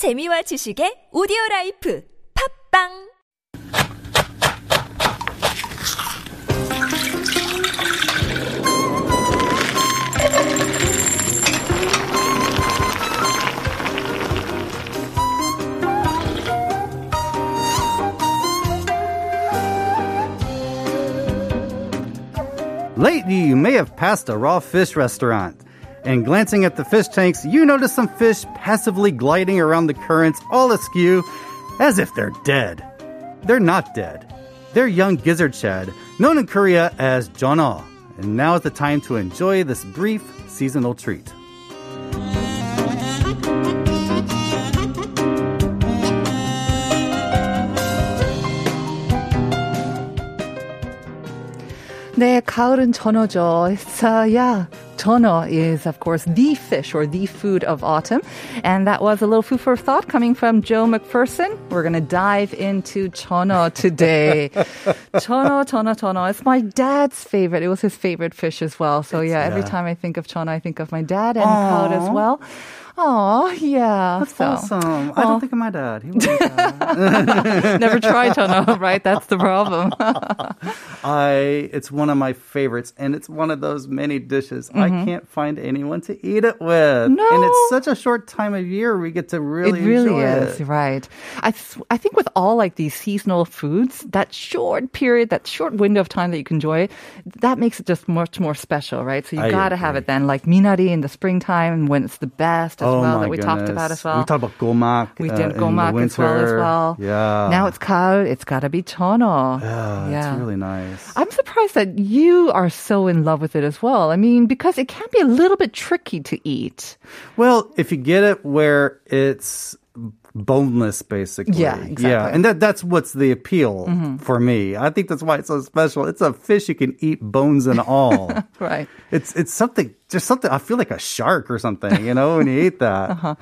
재미와 지식의 오디오 라이프 팝빵 Lately, you may have passed a raw fish restaurant. And glancing at the fish tanks, you notice some fish passively gliding around the currents, all askew, as if they're dead. They're not dead. They're young gizzard shad, known in Korea as jeoneo. And now is the time to enjoy this brief seasonal treat. 네, 가을은 전어죠. It's, uh, yeah. Tono is, of course, the fish or the food of autumn. And that was a little food for thought coming from Joe McPherson. We're going to dive into chono today. chono, chono, chono. It's my dad's favorite. It was his favorite fish as well. So, yeah, every time I think of chono, I think of my dad and Cloud as well. Oh, yeah. That's so, awesome. I don't think of my dad. He would like that. Never tried chono, right? That's the problem. I it's one of my favorites, and it's one of those many dishes I can't find anyone to eat it with. Mm-hmm. No. and it's such a short time of year we get to really it really enjoy is it. right. I th- I think with all like these seasonal foods, that short period, that short window of time that you can enjoy it, that makes it just much more special, right? So you got to have it then, like minari in the springtime when it's the best as oh well my that we talked about goodness. as well. We talked about gomak. We uh, did the gomak as well as well. Yeah. Now it's kaul, it's got to be chono. yeah, it's really nice. I'm surprised that you are so in love with it as well. I mean, because it can be a little bit tricky to eat. Well, if you get it where it's boneless basically. Yeah, Yeah, exactly. Mm-hmm. and that that's what's the appeal for me. I think that's why it's so special. It's a fish you can eat bones and all. Right. It's it's something just something I feel like a shark or something, you know, when you eat that. Uh-huh.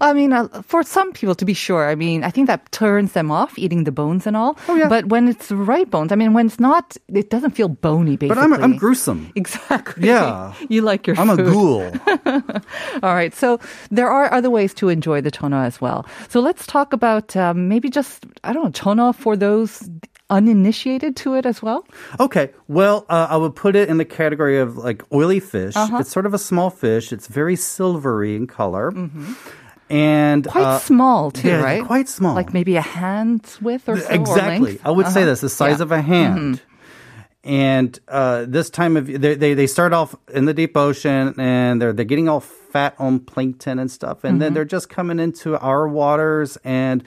I mean, uh, for some people, to be sure, I mean, I think that turns them off eating the bones and all. Oh, yeah. But when it's the right bones, I mean, when it's not, it doesn't feel bony, basically. But I'm I'm gruesome. Exactly. Yeah. you like your I'm a food. ghoul. All right. So there are other ways to enjoy the tono as well. So let's talk about um, maybe just, I don't know, tono for those uninitiated to it as well. Okay, well, uh, I would put it in the category of like oily fish. Uh-huh. It's sort of a small fish. It's very silvery in color, and Mm-hmm. Quite uh, small too, yeah, right? quite small. Like maybe a hand's width or so. exactly. length? I would say Uh-huh. this: the size Yeah. of a hand. And uh, this time of they, they they start off in the deep ocean and they're they're getting all fat on plankton and stuff, and Mm-hmm. then they're just coming into our waters and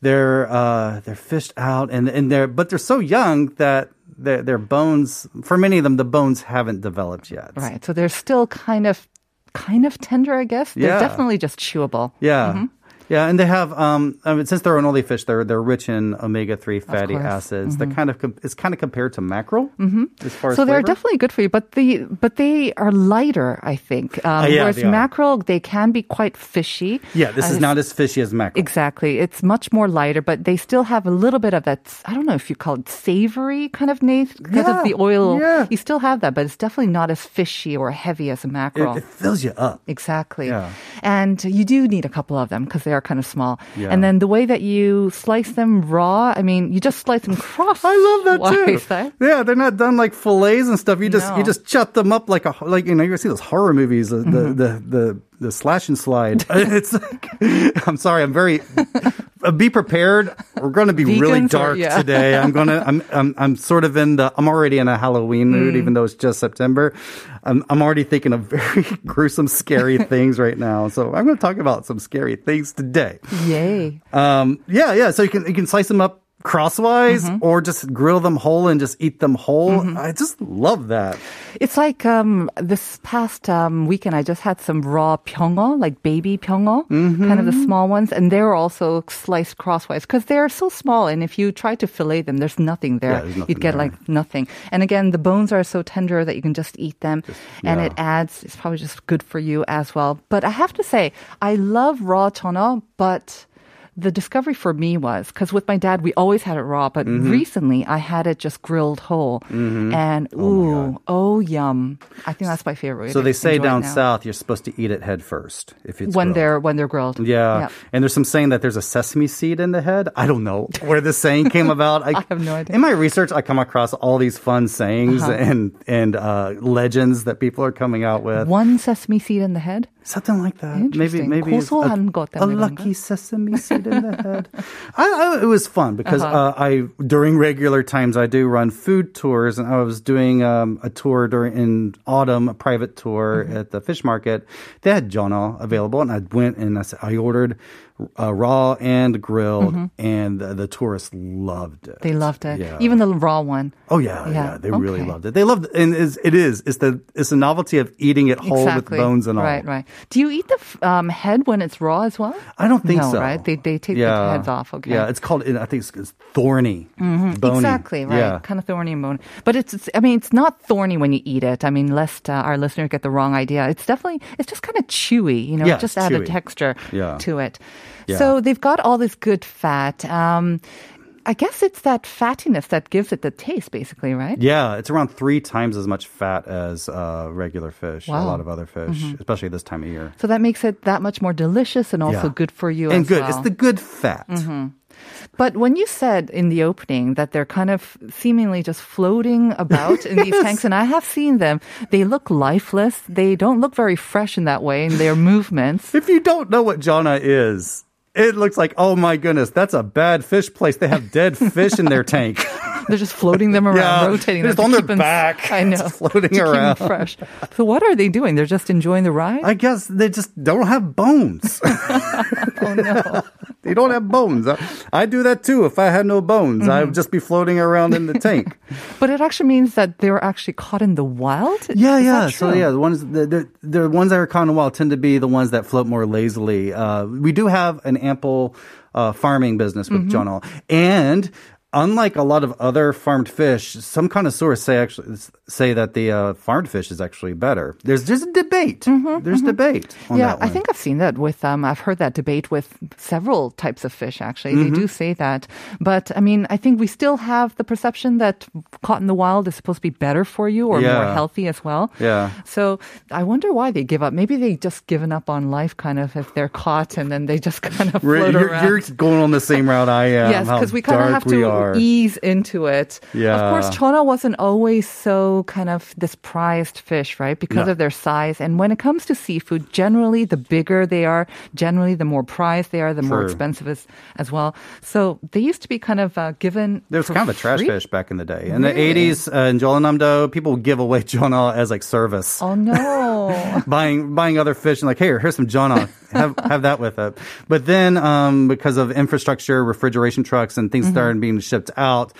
they're uh, they're fished out and and they're but they're so young that their their bones for many of them the bones haven't developed yet. Right. So they're still kind of kind of tender, I guess. They're Yeah. definitely just chewable. Yeah. Mm-hmm. Yeah, and they have um, I mean, since they're an oily fish, they're they're rich in omega three fatty acids. They're kind of it's kind of compared to mackerel mm-hmm. as far as So they're flavor. definitely good for you, but the but they are lighter, I think. Um, Uh, yeah, whereas they mackerel, they can be quite fishy. yeah. This Uh, is not as fishy as mackerel. Exactly. It's much more lighter, but they still have a little bit of that, I don't know if you call it savory kind of nature because of the oil. yeah. You still have that, but it's definitely not as fishy or heavy as a mackerel. it fills you up. Exactly. Yeah. And you do need a couple of them because they are kind of small. Yeah. And then the way that you slice them raw, I mean, you just slice them cross. I love that too. Right? Yeah, they're not done like fillets and stuff. You just you just chop them up like a like you know you see those horror movies the Mm-hmm. the, the the slash and slide. it's like, I'm sorry, I'm very uh, be prepared. We're going to be really Vegans or- dark yeah. today. I'm going to I'm, I'm I'm sort of in the I'm already in a Halloween mood Mm. even though it's just September. I'm I'm already thinking of very gruesome scary things right now. So I'm going to talk about some scary things today. Yay. Um, yeah, yeah. So you can you can slice them up crosswise Mm-hmm. or just grill them whole and just eat them whole. I just love that. It's like um, this past um, weekend, I just had some raw pyongo, like baby pyongo, kind of the small ones, and they were also sliced crosswise because they're so small. And if you try to fillet them, there's nothing there. Yeah, You'd get there. like nothing. And again, the bones are so tender that you can just eat them, and yeah. it adds. It's probably just good for you as well. But I have to say, I love raw chono, but the discovery for me was because with my dad we always had it raw, but Mm-hmm. recently I had it just grilled whole, and ooh, oh, yum! I think that's my favorite. So they say down south you're supposed to eat it head first if it's when grilled. they're when they're grilled. Yeah. Yep. And there's some saying that there's a sesame seed in the head. I don't know where this saying came about. I, have no idea. In my research, I come across all these fun sayings Uh-huh. and and uh, legends that people are coming out with. One sesame seed in the head. Something like that. Maybe Interesting. maybe it's 고소한 것 a, a 때문에 lucky 그런가? sesame seed in the head. I, I, it was fun because Uh-huh. uh, I during regular times I do run food tours and I was doing um, a tour during in autumn, a private tour Mm-hmm. at the fish market. They had jono available and I went and I, said, I ordered uh, raw and grilled and the, the tourists loved it. Mm-hmm. They loved it. Yeah. Even the raw one. Oh yeah, yeah, Yeah, they really loved it. They loved it, and it's, it is. It's the it's the novelty of eating it whole exactly. with bones and all. Right, right. Do you eat the um, head when it's raw as well? I don't think no, so. Right? They they take the heads off. Okay. Yeah, it's called. I think it's, it's thorny, bony. Exactly right, Yeah. kind of thorny and bony. But it's, it's, I mean, it's not thorny when you eat it. I mean, lest uh, our listeners get the wrong idea. It's definitely, it's just kind of chewy. You know, Yeah, it just it's add a texture Yeah. to it. Yeah. So they've got all this good fat. Um, I guess it's that fattiness that gives it the taste, basically, right? Yeah, it's around three times as much fat as uh, regular fish. A Wow. Mm-hmm. lot of other fish, especially this time of year. So that makes it that much more delicious and also Yeah. good for you and good. well. It's the good fat. But when you said in the opening that they're kind of seemingly just floating about in these tanks, and I have seen them, they look lifeless. They don't look very fresh in that way in their movements. If you don't know what jana is, it looks like oh my goodness, that's a bad fish place. They have dead fish in their tank. They're just floating them around, Yeah, rotating they're them just on their them- back, I know, just floating to keep them around. fresh. So what are they doing? They're just enjoying the ride. I guess they just don't have bones. oh no! they don't have bones. I, I do that too. If I had no bones, Mm-hmm. I'd just be floating around in the tank. But it actually means that they were actually caught in the wild. Yeah, Is yeah. So yeah, the ones the, the the ones that are caught in the wild tend to be the ones that float more lazily. Uh, we do have an ample uh, farming business with Mm-hmm. Jono, and unlike a lot of other farmed fish, some connoisseurs say actually say that the uh, farmed fish is actually better. There's there's a debate. there's debate on Mm-hmm, yeah, that one. I think I've seen that with um I've heard that debate with several types of fish actually. They Mm-hmm. do say that. But I mean, I think we still have the perception that caught in the wild is supposed to be better for you or more healthy as well. Yeah. So I wonder why they give up. Maybe they just given up on life kind of if they're caught and then they just kind of float you're, around. you're going on the same route I am. Yes, because we kind of have to are. ease into it. Yeah. Of course, chona wasn't always so kind of this prized fish, right? Because No. of their size. And when it comes to seafood, generally the bigger they are, generally the more prized they are, the more expensive as, as well. So they used to be kind of uh, given. There was kind of a trash free? fish back in the day. In Really? the 80s, uh, in Jeollanam-do, people would give away Jonah as like service. Oh no. buying buying other fish and like, hey, here's some Jonah. have have that with it. But then um, because of infrastructure, refrigeration trucks, and things started being shipped out,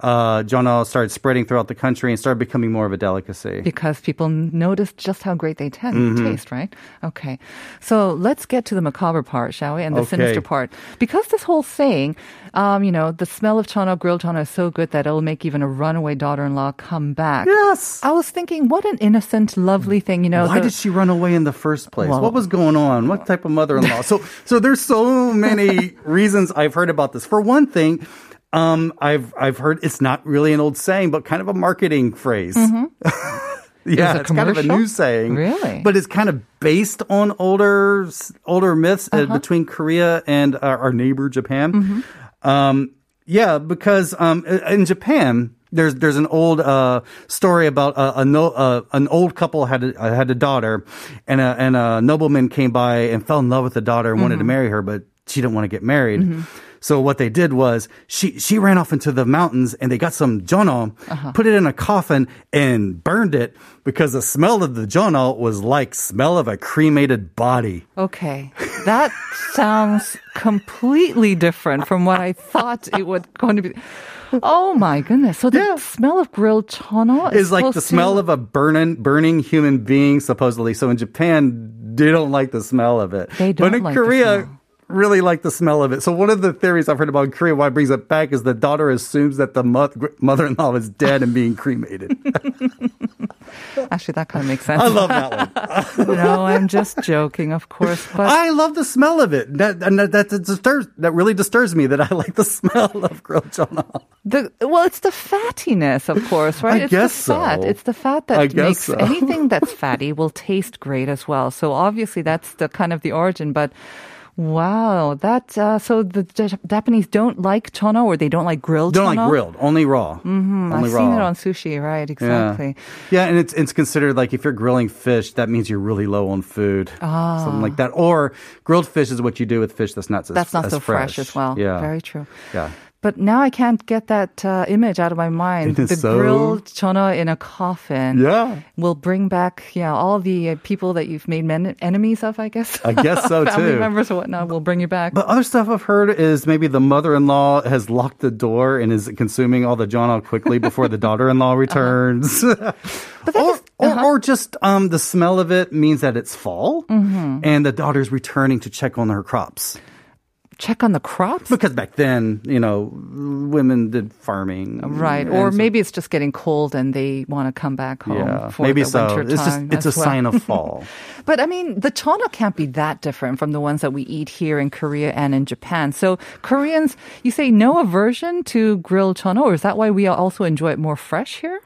uh, Jonah started spreading throughout the country and started becoming more of a delicacy. because people noticed just how great they tend Mm-hmm. taste, right? Okay. So let's get to the macabre part, shall we? And the Okay. sinister part. Because this whole saying, um, you know, the smell of chana, grilled chana is so good that it'll make even a runaway daughter-in-law come back. Yes. I was thinking, what an innocent, lovely thing, you know. Why the- did she run away in the first place? Well- what was going on? What type of mother-in-law? so, so there's so many reasons I've heard about this. For one thing, um, I've I've heard it's not really an old saying, but kind of a marketing phrase. yeah, a it's kind of a new saying, Really? But it's kind of based on older older myths uh, between Korea and our, our neighbor Japan. Um, yeah, because um, in Japan, there's there's an old uh, story about a, a no, uh, an old couple had a, uh, had a daughter, and a and a nobleman came by and fell in love with the daughter and wanted to marry her, but she didn't want to get married. So what they did was she she ran off into the mountains and they got some jono, uh-huh. put it in a coffin and burned it because the smell of the jono was like smell of a cremated body. Okay. That sounds completely different from what I thought it was going to be. Oh my goodness. So the Yeah. smell of grilled chana is is like the smell to- of a burning burning human being supposedly so in japan they don't like the smell of it They but don't in like the korea smell. Really like the smell of it. So one of the theories I've heard about in Korea, why it brings it back, is the daughter assumes that the mo- mother-in-law is dead and being cremated. Actually, that kind of makes sense. I love that one. no, I'm just joking, of course. But I love the smell of it. That and that, that, disturbs, that really disturbs me that I like the smell of grilled chana. the well, it's the fattiness, of course, right? I it's guess the fat. so. It's the fat that makes so. anything that's fatty will taste great as well. So obviously, that's the kind of the origin. But wow, that uh, so the Japanese don't like chana, or they don't like grilled. Don't like grilled, only raw. Mm-hmm, I've only seen it on sushi, right? Exactly. Yeah, and it's it's considered like if you're grilling fish, that means you're really low on food, something like that. Or grilled fish is what you do with fish that's not as, That's not as so fresh. as well. Yeah, Very true. Yeah, But now I can't get that uh, image out of my mind. The so- grilled chana in a coffin. yeah. will bring back, yeah, all the uh, people that you've made men- enemies of, I guess. I guess so, Family too. members or whatnot will bring you back. But other stuff I've heard is maybe the mother-in-law has locked the door and is consuming all the jana quickly before the daughter-in-law returns. Uh-huh. But or, is- or, uh-huh. or just um, the smell of it means that it's fall Mm-hmm. and the daughter's returning to check on her crops. Check on the crops. Because back then, you know, women did farming. Right, or so- maybe it's just getting cold and they want to come back home yeah, for maybe the so. winter It's just it's a well. sign of fall. But I mean, the chana can't be that different from the ones that we eat here in Korea and in Japan. So Koreans, you say no aversion to grilled chana, or is that why we also enjoy it more fresh here?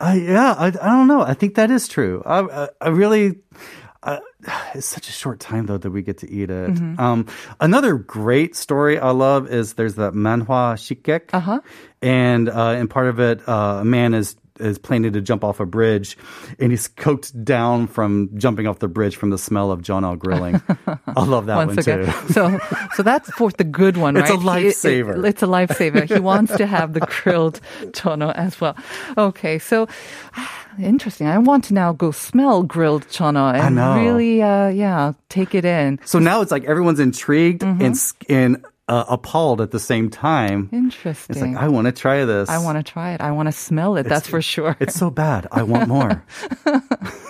Uh, yeah, I, I don't know. I think that is true. I, I, I really. Uh, it's such a short time though that we get to eat it. Mm-hmm. Um, another great story I love is there's the manhwa Sikgaek, Uh-huh. and uh, and part of it, uh, a man is is planning to jump off a bridge, and he's coked down from jumping off the bridge from the smell of John L. grilling. I love that one again, too. so so that's for the good one, right? It's a? He- it- lifesaver. it's a lifesaver. He wants to have the grilled chana as well. Okay, so interesting. I want to now go smell grilled chana and really, uh, yeah, take it in. So now it's like everyone's intrigued Mm-hmm. and and uh, appalled at the same time. Interesting. It's like I want to try this. I want to try it. I want to smell it. that's for sure. It's so bad. I want more.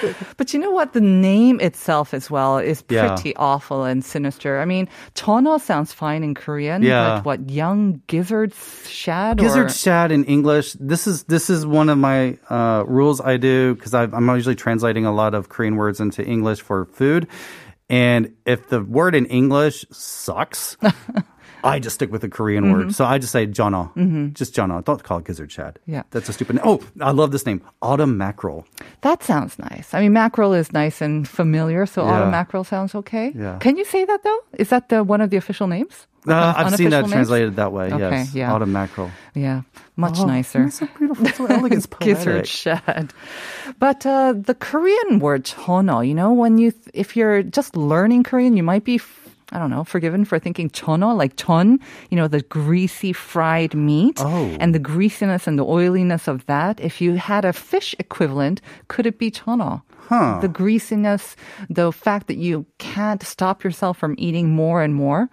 But you know what? The name itself as well is Yeah. pretty awful and sinister. I mean, Tono sounds fine in Korean, Yeah. but what young gizzard shad Gizzard or shad in English. This is this is one of my uh, rules I do because I'm usually translating a lot of Korean words into English for food, and if the word in English sucks. I just stick with the Korean word. So I just say jana. Just jana. Don't call it gizzard shad. Yeah. That's a stupid name. Oh, I love this name. Autumn mackerel. that sounds nice. I mean, mackerel is nice and familiar, so Yeah. autumn mackerel sounds okay. Yeah. Can you say that though? Is that the one of the official names? Uh, Un- I've seen that names? translated that way. Okay, yes. yeah. Autumn mackerel. Yeah, much Oh, nicer. It's so beautiful. So elegant. Gizzard shad. But uh, the Korean word chono, you know, when you th- if you're just learning Korean, you might be. f- I don't know, forgiven for thinking chono, like chon, you know, the greasy fried meat. Oh. And the greasiness and the oiliness of that. If you had a fish equivalent, could it be chono? Huh. The greasiness, the fact that you can't stop yourself from eating more and more.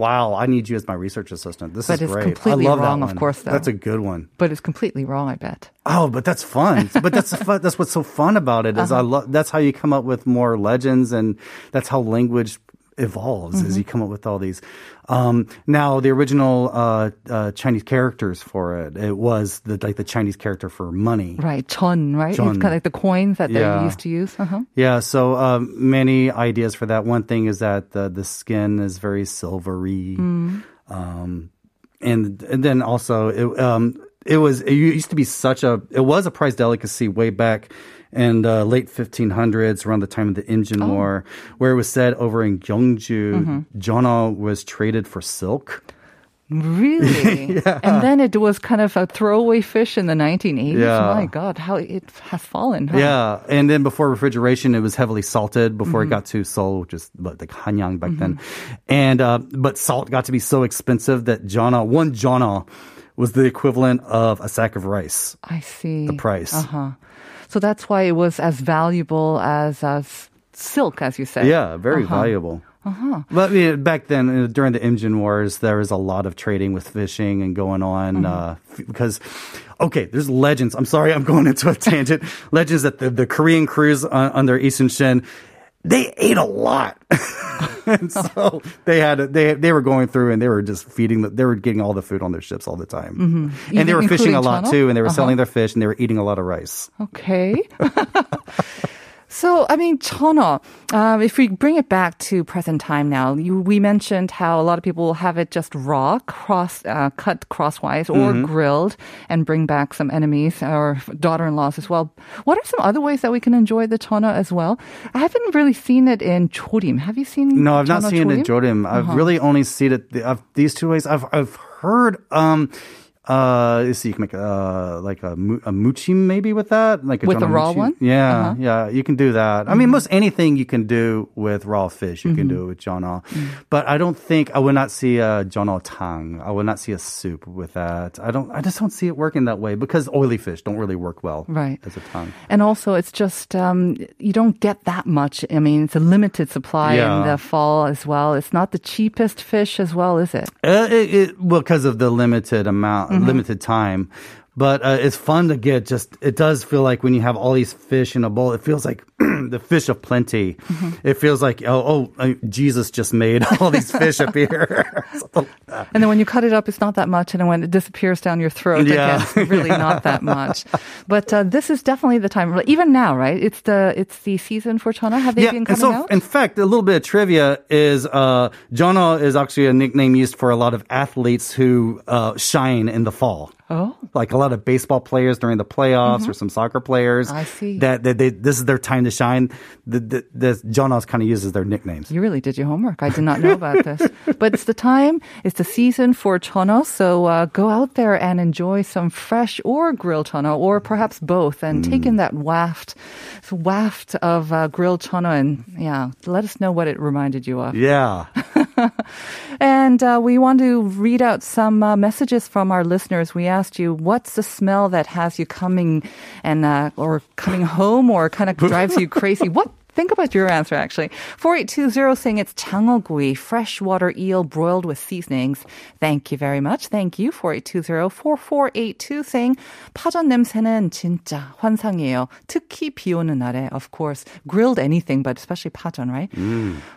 Wow, I need you as my research assistant. This But is great. completely I love wrong, that of one. course, though. That's a good one. But it's completely wrong, I bet. Oh, but that's fun. but that's fun, that's what's so fun about it is I uh-huh. love that's how you come up with more legends and that's how language evolves as you come up with all these. Um, now the original uh, uh, Chinese characters for it it was the like the Chinese character for money. Right, chon, right? It's kind of like the coins that Yeah. they used to use. Uh-huh. Yeah, so um, many ideas for that. One thing is that the the skin is very silvery, um, and and then also it um, it was it used to be such a it was a prized delicacy way back in the late 1500s, around the time of the Imjin War, where it was said over in Gyeongju, jonna was traded for silk. Really? yeah. And then it was kind of a throwaway fish in the 1980s. Yeah. My God, how it has fallen. Huh? Yeah, and then before refrigeration, it was heavily salted before Mm-hmm. it got to Seoul, which is like Hanyang back then. And uh, but salt got to be so expensive that jana one jana was the equivalent of a sack of rice. I see. The price. Uh-huh. So that's why it was as valuable as, as silk, as you said. Yeah, very valuable. Uh-huh. But I mean, back then, uh, during the Imjin Wars, there was a lot of trading with fishing and going on uh, f- because, okay, there's legends. I'm sorry, I'm going into a tangent. legends that the, the Korean crews uh, under Yi Sun-shin they ate a lot. and so they had they they were going through and they were just feeding the, they were getting all the food on their ships all the time. Mm-hmm. And they were fishing a lot Including too and they were Uh-huh. selling their fish and they were eating a lot of rice. Okay. So, I mean, Chana, uh, if we bring it back to present time now, you, we mentioned how a lot of people have it just raw, cross, uh, cut crosswise, or mm-hmm. grilled, and bring back some enemies or daughter-in-laws as well. What are some other ways that we can enjoy the chana as well? I haven't really seen it in chorim. Have you seen? No, I've not seen chorim? it in chorim. I've uh-huh. really only seen it. The, these two ways. I've I've heard. Um, uh let's you can make uh like a, a muchim maybe with that like a With the raw one? yeah Uh-huh. yeah you can do that i mean most anything you can do with raw fish you can do it with jona but i don't think i would not see a jona tang i would not see a soup with that i don't i just don't see it working that way because oily fish don't really work well Right. as a tongue And also, it's just um, you don't get that much. I mean, it's a limited supply in the fall as well. It's not the cheapest fish as well, is it? Uh, it, it, well, because of the limited amount, Mm-hmm. limited time. But uh, it's fun to get. Just it does feel like when you have all these fish in a bowl, it feels like the fish of plenty. Mm-hmm. It feels like oh, oh, uh, Jesus just made all these fish appear. And then when you cut it up, it's not that much. And then when it disappears down your throat, Yeah. again, it's really not that much. But uh, this is definitely the time. Even now, right? It's the it's the season for chana. Have they been and coming so out? in fact, a little bit of trivia is uh, Jono is actually a nickname used for a lot of athletes who uh, shine in the fall. Oh, like a lot of baseball players during the playoffs or some soccer players. I see. that, that they, this is their time to shine. The, the, the Jonas kind of uses their nicknames. you really did your homework. I did not know about this. But it's the time, it's the season for chana. So uh, go out there and enjoy some fresh or grilled chana, or perhaps both, and take in that waft, waft of uh, grilled chana. And yeah, let us know what it reminded you of. Yeah. And uh, we want to read out some uh, messages from our listeners. We asked you, what's the smell that has you coming and uh, or coming home or kind of drives you crazy? What? Think about your answer actually. 4820 saying it's 장어구이, freshwater eel broiled with seasonings. Thank you very much. Thank you. 4820 4482 saying 파전 냄새는 진짜 환상이에요. 특히 비 오는 날에, of course. Grilled anything, but especially 파전, right?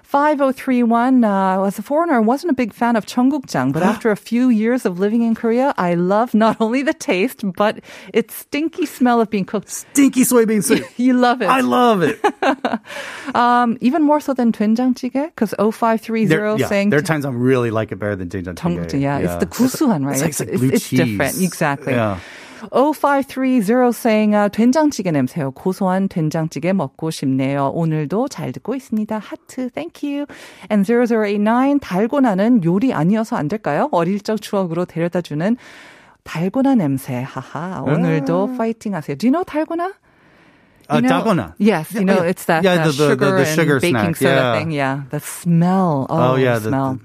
5031, uh, as a foreigner, I wasn't a big fan of 청국장, but after a few years of living in Korea, I love not only the taste, but its stinky smell of being cooked. Stinky soybean soup. You love it. I love it. um, even more so than 된장찌개, because 0530 There, yeah, saying there are times I really like it better than jjajang. 청국장, yeah, it's the 구수한, right? It's, like, it's like blue it's cheese. different, exactly. Yeah. 0530 saying uh, 된장찌개 냄새요. 고소한 된장찌개 먹고 싶네요. 오늘도 잘 듣고 있습니다. 하트, thank you. And 0089 달고 나는 요리 아니어서 안 될까요? 어릴 적 추억으로 데려다주는 달고나 냄새. 하하. 오늘도 파이팅 하세요. Do you know 달고나? Uh, You know- dalgona. Yes, you know, it's that Yeah, uh, the- the- the- sugar the sugar and baking soda yeah. thing. Yeah, the smell. Oh, Oh, yeah, the- smell. the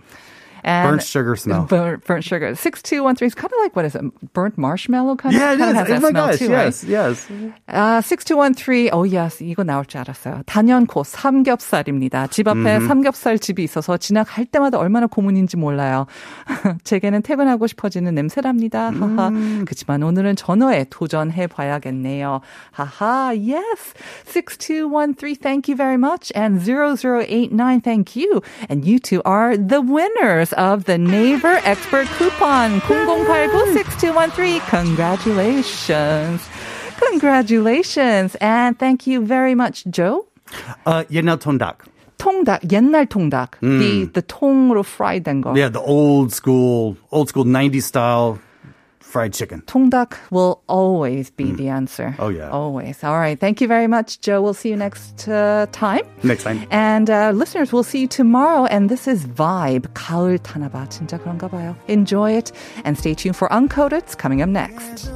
and burnt sugar smell. Burnt, burnt sugar. Six two one three is kind of like what is it? Burnt marshmallow kind of. Yeah, it kind is. of has that oh my smell gosh, too, yes, right? yes. 아, 6213. Oh yes, 이거 나올 줄 알았어요. 단연코 삼겹살입니다. 집 앞에 삼겹살 집이 있어서 지나갈 때마다 얼마나 고문인지 몰라요. 제게는 퇴근하고 싶어지는 냄새랍니다. 하하. 그렇지만 오늘은 전어에 도전해 봐야겠네요. 하하. Yes. 6213. Thank you very much. And 0089. Thank you. And you two are the winners winners of the Naver Expert Coupon 00896213. Congratulations. Congratulations. And thank you very much, Joe. Uh, 옛날 통닭. 통닭, 옛날 통닭. Mm. The, the 통으로 fried 된 거. Yeah, the old school, old school 90s style fried chicken. 통닭 will always be the answer. Oh, yeah. Always. All right. Thank you very much, Joe. We'll see you next uh, time. Next time. And uh, listeners, we'll see you tomorrow. And this is Vibe. 가을 타나봐. 진짜 그런가 봐요. Enjoy it. And stay tuned for Uncoded. It's coming up next.